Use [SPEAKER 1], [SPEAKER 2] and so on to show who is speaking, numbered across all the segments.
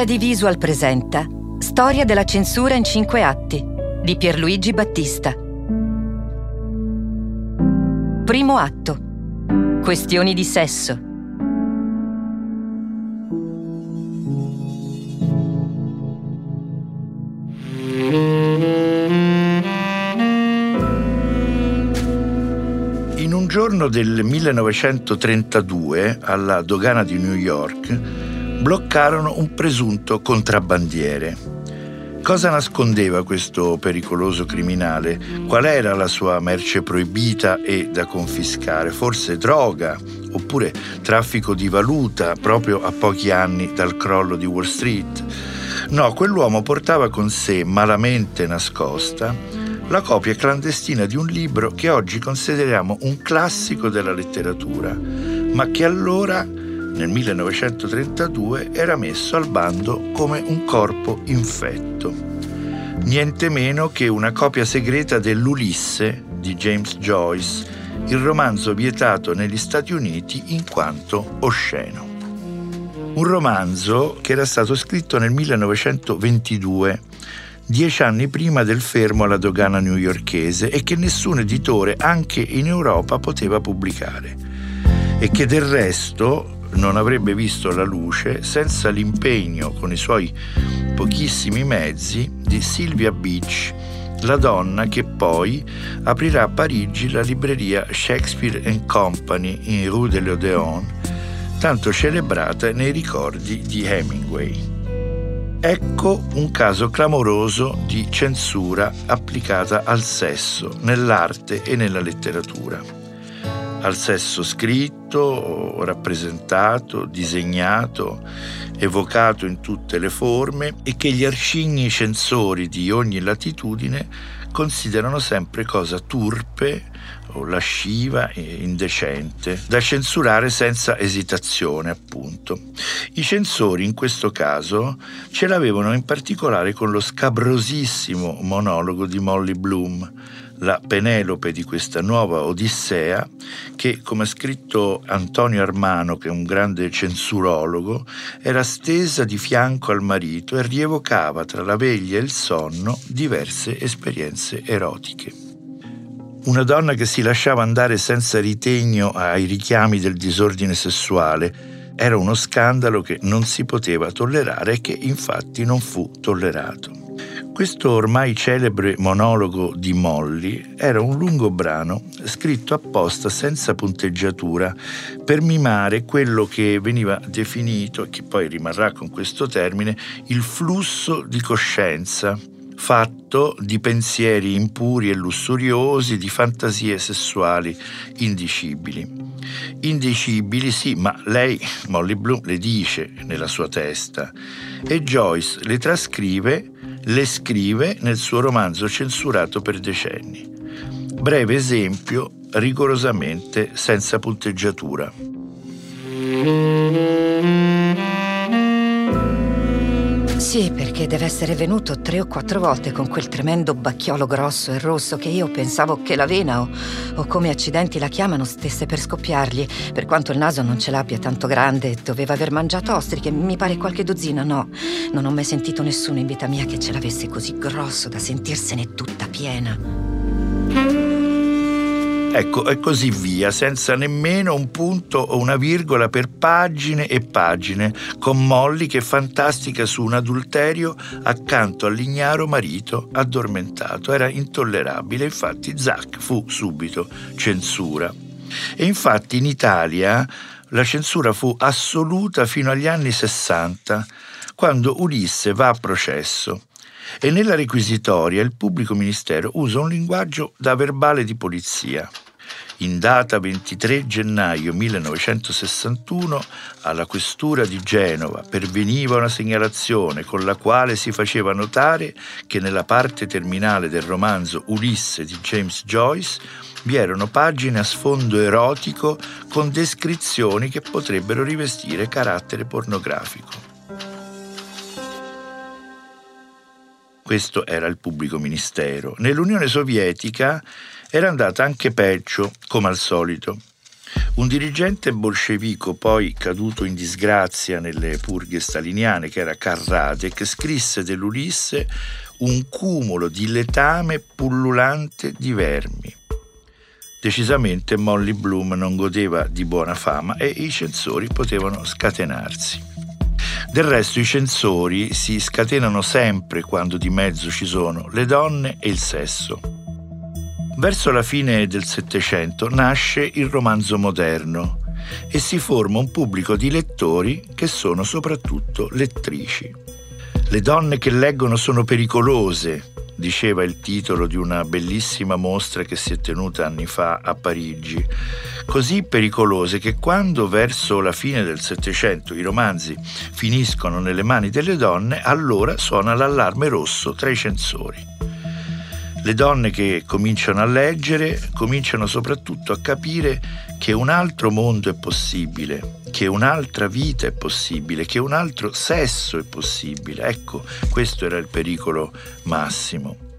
[SPEAKER 1] Jedi Visual presenta Storia della censura in cinque atti di Pierluigi Battista. Primo atto. Questioni di sesso.
[SPEAKER 2] In un giorno del 1932 alla dogana di New York bloccarono un presunto contrabbandiere. Cosa nascondeva questo pericoloso criminale? Qual era la sua merce proibita e da confiscare? Forse droga oppure traffico di valuta proprio a pochi anni dal crollo di Wall Street? No, quell'uomo portava con sé, malamente nascosta, la copia clandestina di un libro che oggi consideriamo un classico della letteratura, ma che allora nel 1932 era messo al bando come un corpo infetto. Niente meno che una copia segreta dell'Ulisse di James Joyce, il romanzo vietato negli Stati Uniti in quanto osceno. Un romanzo che era stato scritto nel 1922, dieci anni prima del fermo alla dogana newyorkese e che nessun editore, anche in Europa, poteva pubblicare. E che del resto non avrebbe visto la luce senza l'impegno con i suoi pochissimi mezzi di Sylvia Beach, la donna che poi aprirà a Parigi la libreria Shakespeare Company in Rue de l'Odeon, tanto celebrata nei ricordi di Hemingway. Ecco un caso clamoroso di censura applicata al sesso nell'arte e nella letteratura al sesso scritto, rappresentato, disegnato, evocato in tutte le forme e che gli arcigni censori di ogni latitudine considerano sempre cosa turpe o lasciva e indecente, da censurare senza esitazione, appunto. I censori in questo caso ce l'avevano in particolare con lo scabrosissimo monologo di Molly Bloom, la Penelope di questa nuova Odissea che, come ha scritto Antonio Armano, che è un grande censurologo, era stesa di fianco al marito e rievocava tra la veglia e il sonno diverse esperienze erotiche. Una donna che si lasciava andare senza ritegno ai richiami del disordine sessuale era uno scandalo che non si poteva tollerare e che infatti non fu tollerato. Questo ormai celebre monologo di Molly era un lungo brano scritto apposta senza punteggiatura per mimare quello che veniva definito, e che poi rimarrà con questo termine, il flusso di coscienza fatto di pensieri impuri e lussuriosi, di fantasie sessuali indicibili. Indicibili sì, ma lei, Molly Bloom, le dice nella sua testa e Joyce le trascrive le scrive nel suo romanzo censurato per decenni. Breve esempio, rigorosamente senza punteggiatura.
[SPEAKER 1] Sì, perché deve essere venuto tre o quattro volte con quel tremendo bacchiolo grosso e rosso che io pensavo che la vena o, o come accidenti la chiamano stesse per scoppiargli. Per quanto il naso non ce l'abbia tanto grande, doveva aver mangiato ostriche, mi pare qualche dozzina, no. Non ho mai sentito nessuno in vita mia che ce l'avesse così grosso da sentirsene tutta piena.
[SPEAKER 2] Ecco, e così via, senza nemmeno un punto o una virgola per pagine e pagine, con Molly che fantastica su un adulterio accanto all'ignaro marito addormentato. Era intollerabile, infatti Zack fu subito censura. E infatti in Italia la censura fu assoluta fino agli anni 60, quando Ulisse va a processo e nella requisitoria il pubblico ministero usa un linguaggio da verbale di polizia. In data 23 gennaio 1961 alla questura di Genova perveniva una segnalazione con la quale si faceva notare che nella parte terminale del romanzo Ulisse di James Joyce vi erano pagine a sfondo erotico con descrizioni che potrebbero rivestire carattere pornografico. Questo era il pubblico ministero. Nell'Unione Sovietica era andata anche peggio, come al solito. Un dirigente bolscevico, poi caduto in disgrazia nelle purghe staliniane, che era Karradek, scrisse dell'Ulisse un cumulo di letame pullulante di vermi. Decisamente Molly Bloom non godeva di buona fama e i censori potevano scatenarsi. Del resto i censori si scatenano sempre quando di mezzo ci sono le donne e il sesso. Verso la fine del Settecento nasce il romanzo moderno e si forma un pubblico di lettori che sono soprattutto lettrici. Le donne che leggono sono pericolose, diceva il titolo di una bellissima mostra che si è tenuta anni fa a Parigi, così pericolose che quando verso la fine del Settecento i romanzi finiscono nelle mani delle donne, allora suona l'allarme rosso tra i censori. Le donne che cominciano a leggere cominciano soprattutto a capire che un altro mondo è possibile, che un'altra vita è possibile, che un altro sesso è possibile. Ecco, questo era il pericolo massimo.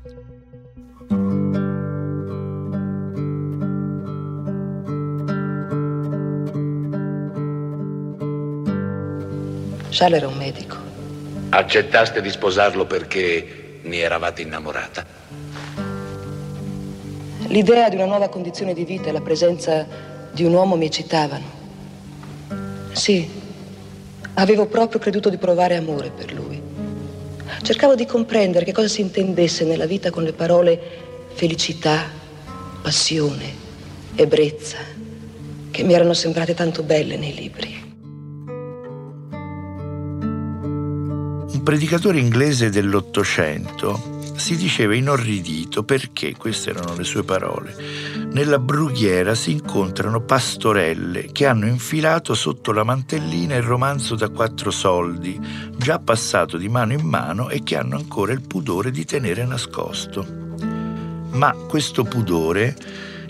[SPEAKER 3] Charles era un medico.
[SPEAKER 4] Accettaste di sposarlo perché ne eravate innamorata?
[SPEAKER 3] L'idea di una nuova condizione di vita e la presenza di un uomo mi eccitavano. Sì, avevo proprio creduto di provare amore per lui. Cercavo di comprendere che cosa si intendesse nella vita con le parole felicità, passione, ebbrezza, che mi erano sembrate tanto belle nei libri.
[SPEAKER 2] Predicatore inglese dell'Ottocento si diceva inorridito perché, queste erano le sue parole, nella brughiera si incontrano pastorelle che hanno infilato sotto la mantellina il romanzo da quattro soldi, già passato di mano in mano e che hanno ancora il pudore di tenere nascosto. Ma questo pudore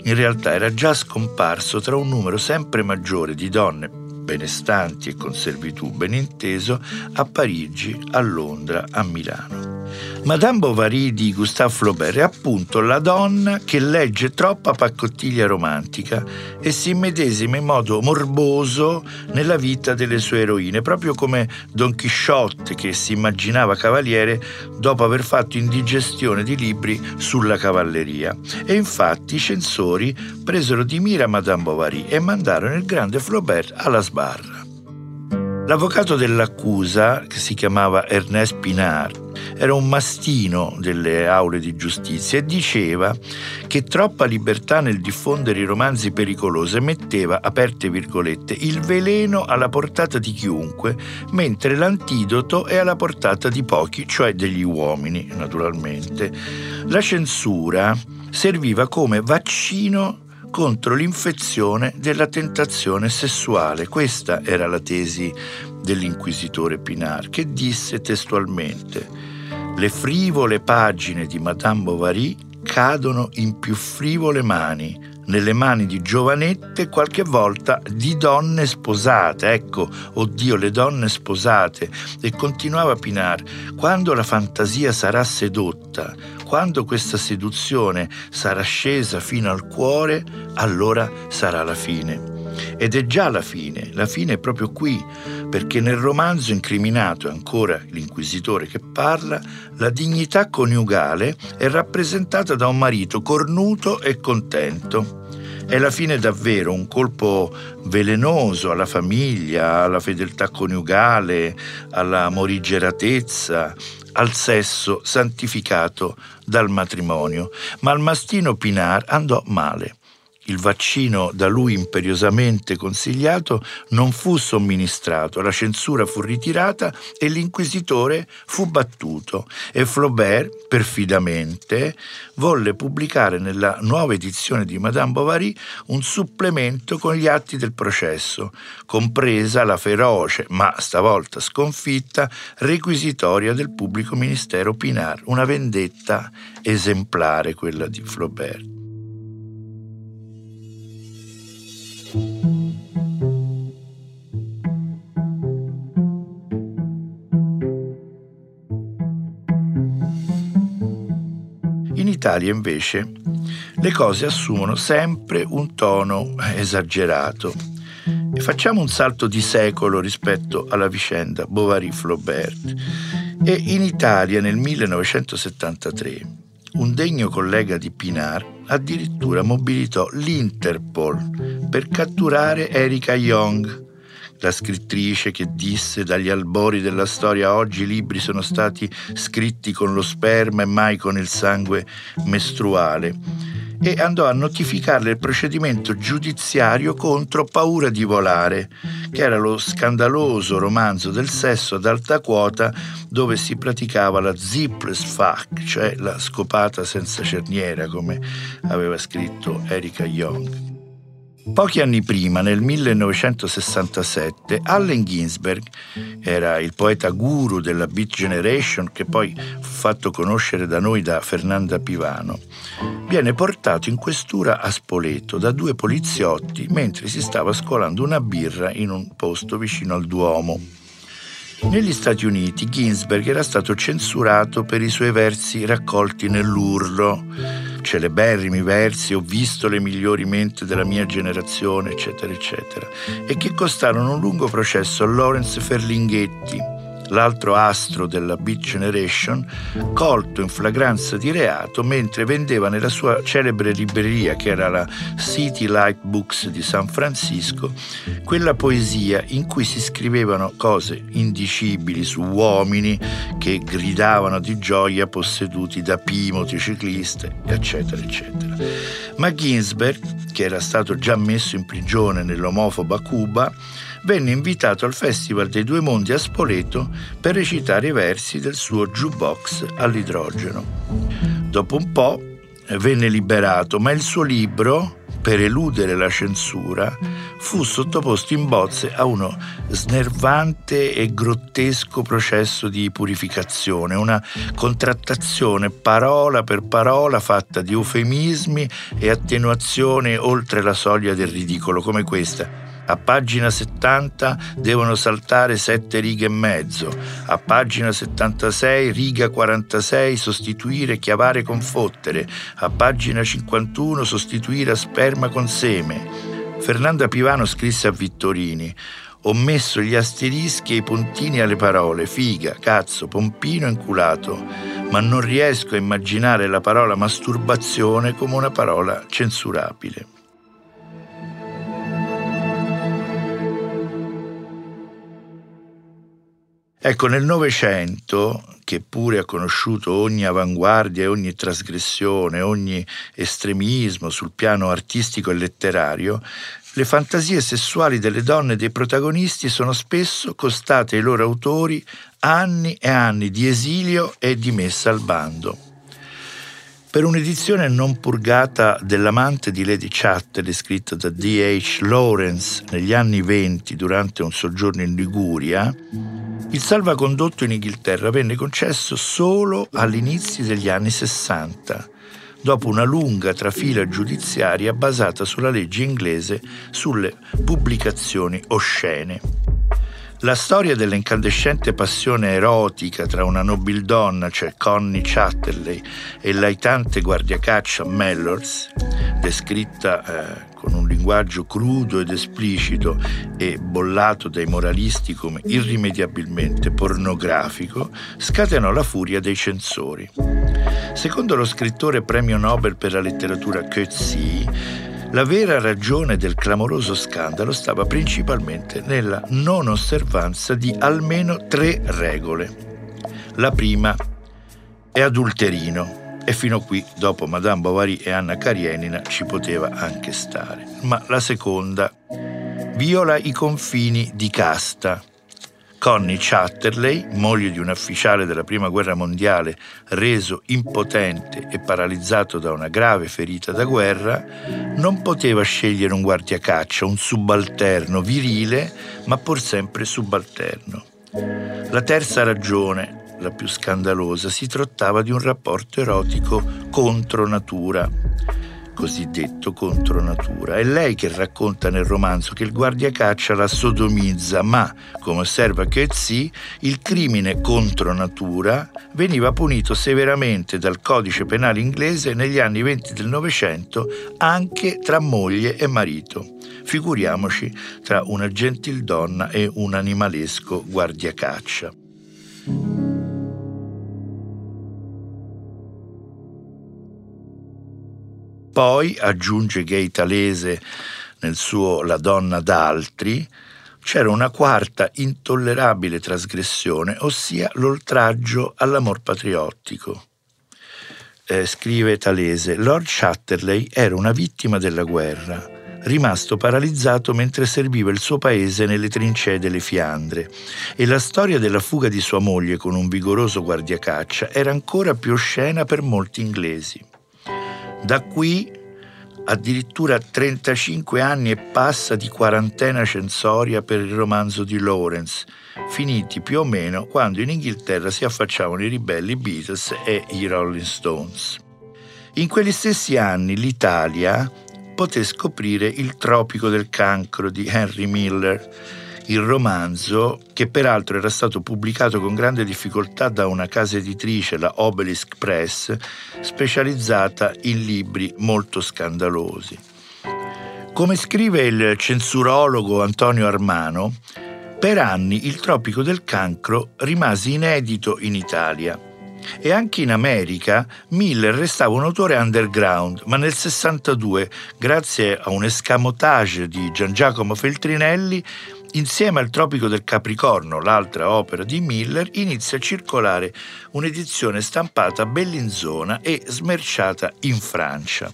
[SPEAKER 2] in realtà era già scomparso tra un numero sempre maggiore di donne benestanti e con servitù ben inteso a Parigi, a Londra, a Milano. Madame Bovary di Gustave Flaubert è appunto la donna che legge troppa paccottiglia romantica e si immedesima in modo morboso nella vita delle sue eroine, proprio come Don Chisciotte che si immaginava cavaliere dopo aver fatto indigestione di libri sulla cavalleria. E infatti i censori presero di mira Madame Bovary e mandarono il grande Flaubert alla sbarra. L'avvocato dell'accusa, che si chiamava Ernest Pinard, era un mastino delle aule di giustizia e diceva che troppa libertà nel diffondere i romanzi pericolosi metteva, aperte virgolette, il veleno alla portata di chiunque, mentre l'antidoto è alla portata di pochi, cioè degli uomini, naturalmente. La censura serviva come vaccino contro l'infezione della tentazione sessuale. Questa era la tesi dell'inquisitore Pinar, che disse testualmente le frivole pagine di Madame Bovary cadono in più frivole mani, nelle mani di giovanette, qualche volta di donne sposate. Ecco, oddio, le donne sposate. E continuava Pinar, quando la fantasia sarà sedotta, quando questa seduzione sarà scesa fino al cuore, allora sarà la fine. Ed è già la fine, la fine è proprio qui, perché nel romanzo incriminato, ancora l'inquisitore che parla, la dignità coniugale è rappresentata da un marito cornuto e contento. È la fine davvero, un colpo velenoso alla famiglia, alla fedeltà coniugale, alla morigeratezza, al sesso santificato dal matrimonio. Ma al mastino Pinar andò male il vaccino da lui imperiosamente consigliato non fu somministrato, la censura fu ritirata e l'inquisitore fu battuto e Flaubert, perfidamente, volle pubblicare nella nuova edizione di Madame Bovary un supplemento con gli atti del processo, compresa la feroce, ma stavolta sconfitta, requisitoria del pubblico ministero Pinard, una vendetta esemplare quella di Flaubert. Italia invece le cose assumono sempre un tono esagerato. E facciamo un salto di secolo rispetto alla vicenda Bovary-Flaubert. E in Italia nel 1973 un degno collega di Pinar addirittura mobilitò l'Interpol per catturare Erika Young, la scrittrice che disse dagli albori della storia oggi i libri sono stati scritti con lo sperma e mai con il sangue mestruale e andò a notificarle il procedimento giudiziario contro Paura di volare, che era lo scandaloso romanzo del sesso ad alta quota dove si praticava la zipless fuck, cioè la scopata senza cerniera, come aveva scritto Erika Young. Pochi anni prima, nel 1967, Allen Ginsberg, era il poeta guru della Beat Generation che poi fu fatto conoscere da noi da Fernanda Pivano, viene portato in questura a Spoleto da due poliziotti mentre si stava scolando una birra in un posto vicino al Duomo. Negli Stati Uniti Ginsberg era stato censurato per i suoi versi raccolti nell'urlo celeberrimi versi, ho visto le migliori menti della mia generazione, eccetera, eccetera, e che costarono un lungo processo a Lawrence Ferlinghetti, l'altro astro della Beat Generation, colto in flagranza di reato mentre vendeva nella sua celebre libreria, che era la City Light Books di San Francisco, quella poesia in cui si scrivevano cose indicibili su uomini che gridavano di gioia posseduti da pii motocicliste, eccetera, eccetera. Ma Ginsberg, che era stato già messo in prigione nell'omofoba Cuba, venne invitato al Festival dei Due Mondi a Spoleto per recitare i versi del suo jukebox all'idrogeno. Dopo un po' venne liberato, ma il suo libro, per eludere la censura, fu sottoposto in bozze a uno snervante e grottesco processo di purificazione, una contrattazione parola per parola fatta di eufemismi e attenuazione oltre la soglia del ridicolo, come questa. A pagina 70 devono saltare 7 righe e mezzo. A pagina 76, riga 46, sostituire chiavare con fottere. A pagina 51, sostituire sperma con seme. Fernanda Pivano scrisse a Vittorini ho messo gli asterischi e i puntini alle parole figa, cazzo, pompino, inculato, ma non riesco a immaginare la parola masturbazione come una parola censurabile. Ecco, nel Novecento, che pure ha conosciuto ogni avanguardia e ogni trasgressione, ogni estremismo sul piano artistico e letterario, le fantasie sessuali delle donne e dei protagonisti sono spesso costate ai loro autori anni e anni di esilio e di messa al bando. Per un'edizione non purgata dell'amante di Lady Chatterley scritta da D.H. Lawrence negli anni venti durante un soggiorno in Liguria, il salvacondotto in Inghilterra venne concesso solo all'inizio degli anni 60, dopo una lunga trafila giudiziaria basata sulla legge inglese sulle pubblicazioni oscene. La storia dell'incandescente passione erotica tra una nobildonna, cioè Connie Chatterley, e laitante guardiacaccia Mellors, descritta eh, con un linguaggio crudo ed esplicito e bollato dai moralisti come irrimediabilmente pornografico, scatenò la furia dei censori. Secondo lo scrittore premio Nobel per la letteratura Coetzee, la vera ragione del clamoroso scandalo stava principalmente nella non osservanza di almeno tre regole. La prima è adulterino, E fino a qui, dopo Madame Bovary e Anna Karenina, ci poteva anche stare. Ma la seconda viola i confini di casta. Connie Chatterley, moglie di un ufficiale della Prima Guerra Mondiale reso impotente e paralizzato da una grave ferita da guerra, non poteva scegliere un guardiacaccia, un subalterno virile, ma pur sempre subalterno. La terza ragione, la più scandalosa, si trattava di un rapporto erotico contro natura, cosiddetto contro natura. È lei che racconta nel romanzo che il guardiacaccia la sodomizza, ma, come osserva Coetzee, il crimine contro natura veniva punito severamente dal codice penale inglese negli anni venti del Novecento anche tra moglie e marito. Figuriamoci tra una gentildonna e un animalesco guardiacaccia. Poi, aggiunge Gay Talese nel suo La donna d'altri, c'era una quarta intollerabile trasgressione, ossia l'oltraggio all'amor patriottico. Eh, scrive Talese, Lord Chatterley era una vittima della guerra, rimasto paralizzato mentre serviva il suo paese nelle trincee delle Fiandre, e la storia della fuga di sua moglie con un vigoroso guardiacaccia era ancora più oscena per molti inglesi. Da qui addirittura 35 anni e passa di quarantena censoria per il romanzo di Lawrence, finiti più o meno quando in Inghilterra si affacciavano i ribelli Beatles e i Rolling Stones. In quegli stessi anni l'Italia poté scoprire Il tropico del cancro di Henry Miller, il romanzo, che peraltro era stato pubblicato con grande difficoltà da una casa editrice, la Obelisk Press, specializzata in libri molto scandalosi. Come scrive il censurologo Antonio Armano, per anni il Tropico del Cancro rimase inedito in Italia e anche in America Miller restava un autore underground, ma nel 62, grazie a un escamotage di Gian Giacomo Feltrinelli, Insieme al Tropico del Capricorno, l'altra opera di Miller, inizia a circolare un'edizione stampata a Bellinzona e smerciata in Francia.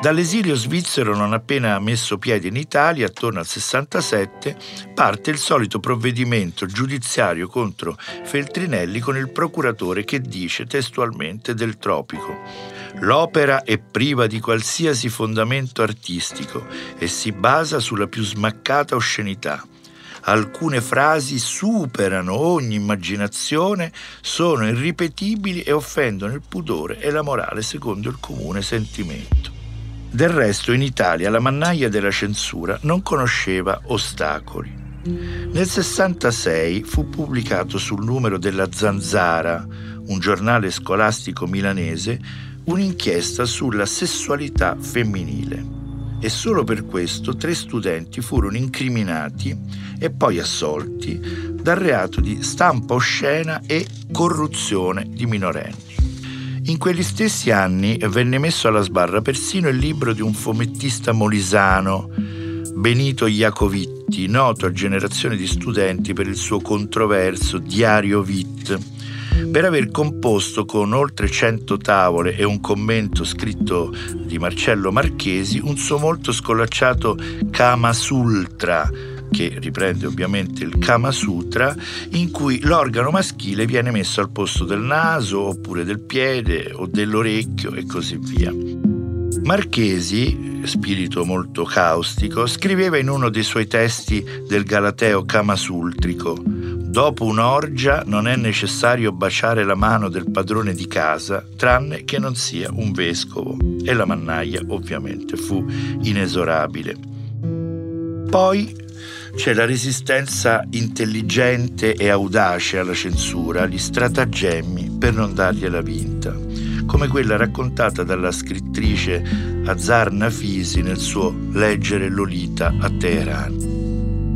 [SPEAKER 2] Dall'esilio svizzero non appena messo piede in Italia, attorno al 67, parte il solito provvedimento giudiziario contro Feltrinelli con il procuratore che dice testualmente del tropico. L'opera è priva di qualsiasi fondamento artistico e si basa sulla più smaccata oscenità. Alcune frasi superano ogni immaginazione, sono irripetibili e offendono il pudore e la morale secondo il comune sentimento. Del resto in Italia la mannaia della censura non conosceva ostacoli. Nel 66 fu pubblicato sul numero della Zanzara, un giornale scolastico milanese, un'inchiesta sulla sessualità femminile e solo per questo tre studenti furono incriminati e poi assolti dal reato di stampa oscena e corruzione di minorenni. In quegli stessi anni venne messo alla sbarra persino il libro di un fumettista molisano, Benito Iacovitti, noto a generazioni di studenti per il suo controverso Diario Vit, per aver composto con oltre 100 tavole e un commento scritto di Marcello Marchesi un suo molto scolacciato Kama Sultra, che riprende ovviamente il Kama Sutra, in cui l'organo maschile viene messo al posto del naso, oppure del piede o dell'orecchio e così via. Marchesi, spirito molto caustico, scriveva in uno dei suoi testi del Galateo Kamasultrico Dopo un'orgia non è necessario baciare la mano del padrone di casa, tranne che non sia un vescovo. E la mannaia ovviamente fu inesorabile. Poi c'è la resistenza intelligente e audace alla censura, gli stratagemmi per non dargliela vinta, come quella raccontata dalla scrittrice Azar Nafisi nel suo Leggere Lolita a Teheran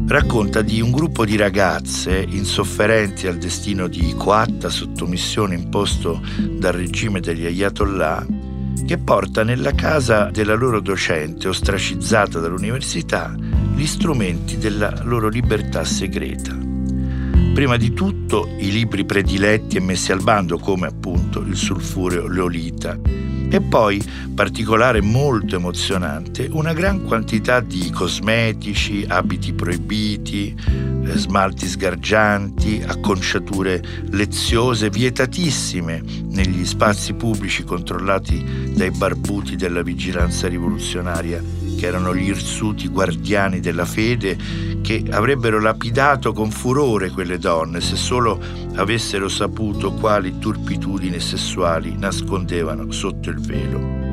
[SPEAKER 2] racconta di un gruppo di ragazze insofferenti al destino di coatta sottomissione imposto dal regime degli ayatollah che porta nella casa della loro docente ostracizzata dall'università gli strumenti della loro libertà segreta. Prima di tutto i libri prediletti e messi al bando come appunto il sulfureo Lolita e poi, particolare molto emozionante, una gran quantità di cosmetici, abiti proibiti, eh, smalti sgargianti, acconciature leziose, vietatissime negli spazi pubblici controllati dai barbuti della vigilanza rivoluzionaria che erano gli irsuti guardiani della fede, che avrebbero lapidato con furore quelle donne se solo avessero saputo quali turpitudini sessuali nascondevano sotto il velo.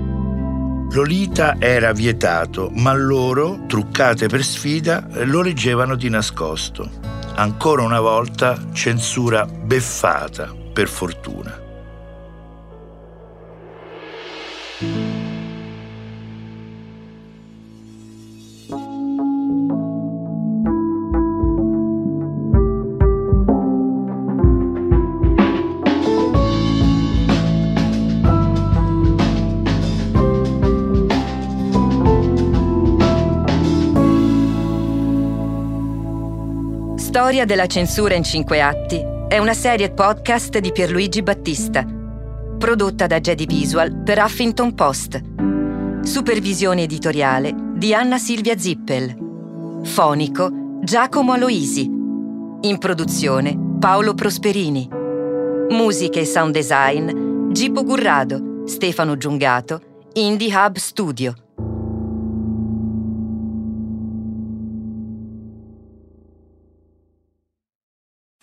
[SPEAKER 2] Lolita era vietato, ma loro, truccate per sfida, lo leggevano di nascosto. Ancora una volta censura beffata, per fortuna.
[SPEAKER 1] Storia della censura in cinque atti è una serie podcast di Pierluigi Battista, prodotta da Jedi Visual per Huffington Post. Supervisione editoriale di Anna Silvia Zippel. Fonico Giacomo Aloisi. In produzione Paolo Prosperini. Musiche e sound design Gipo Gurrado, Stefano Giungato, Indie Hub Studio.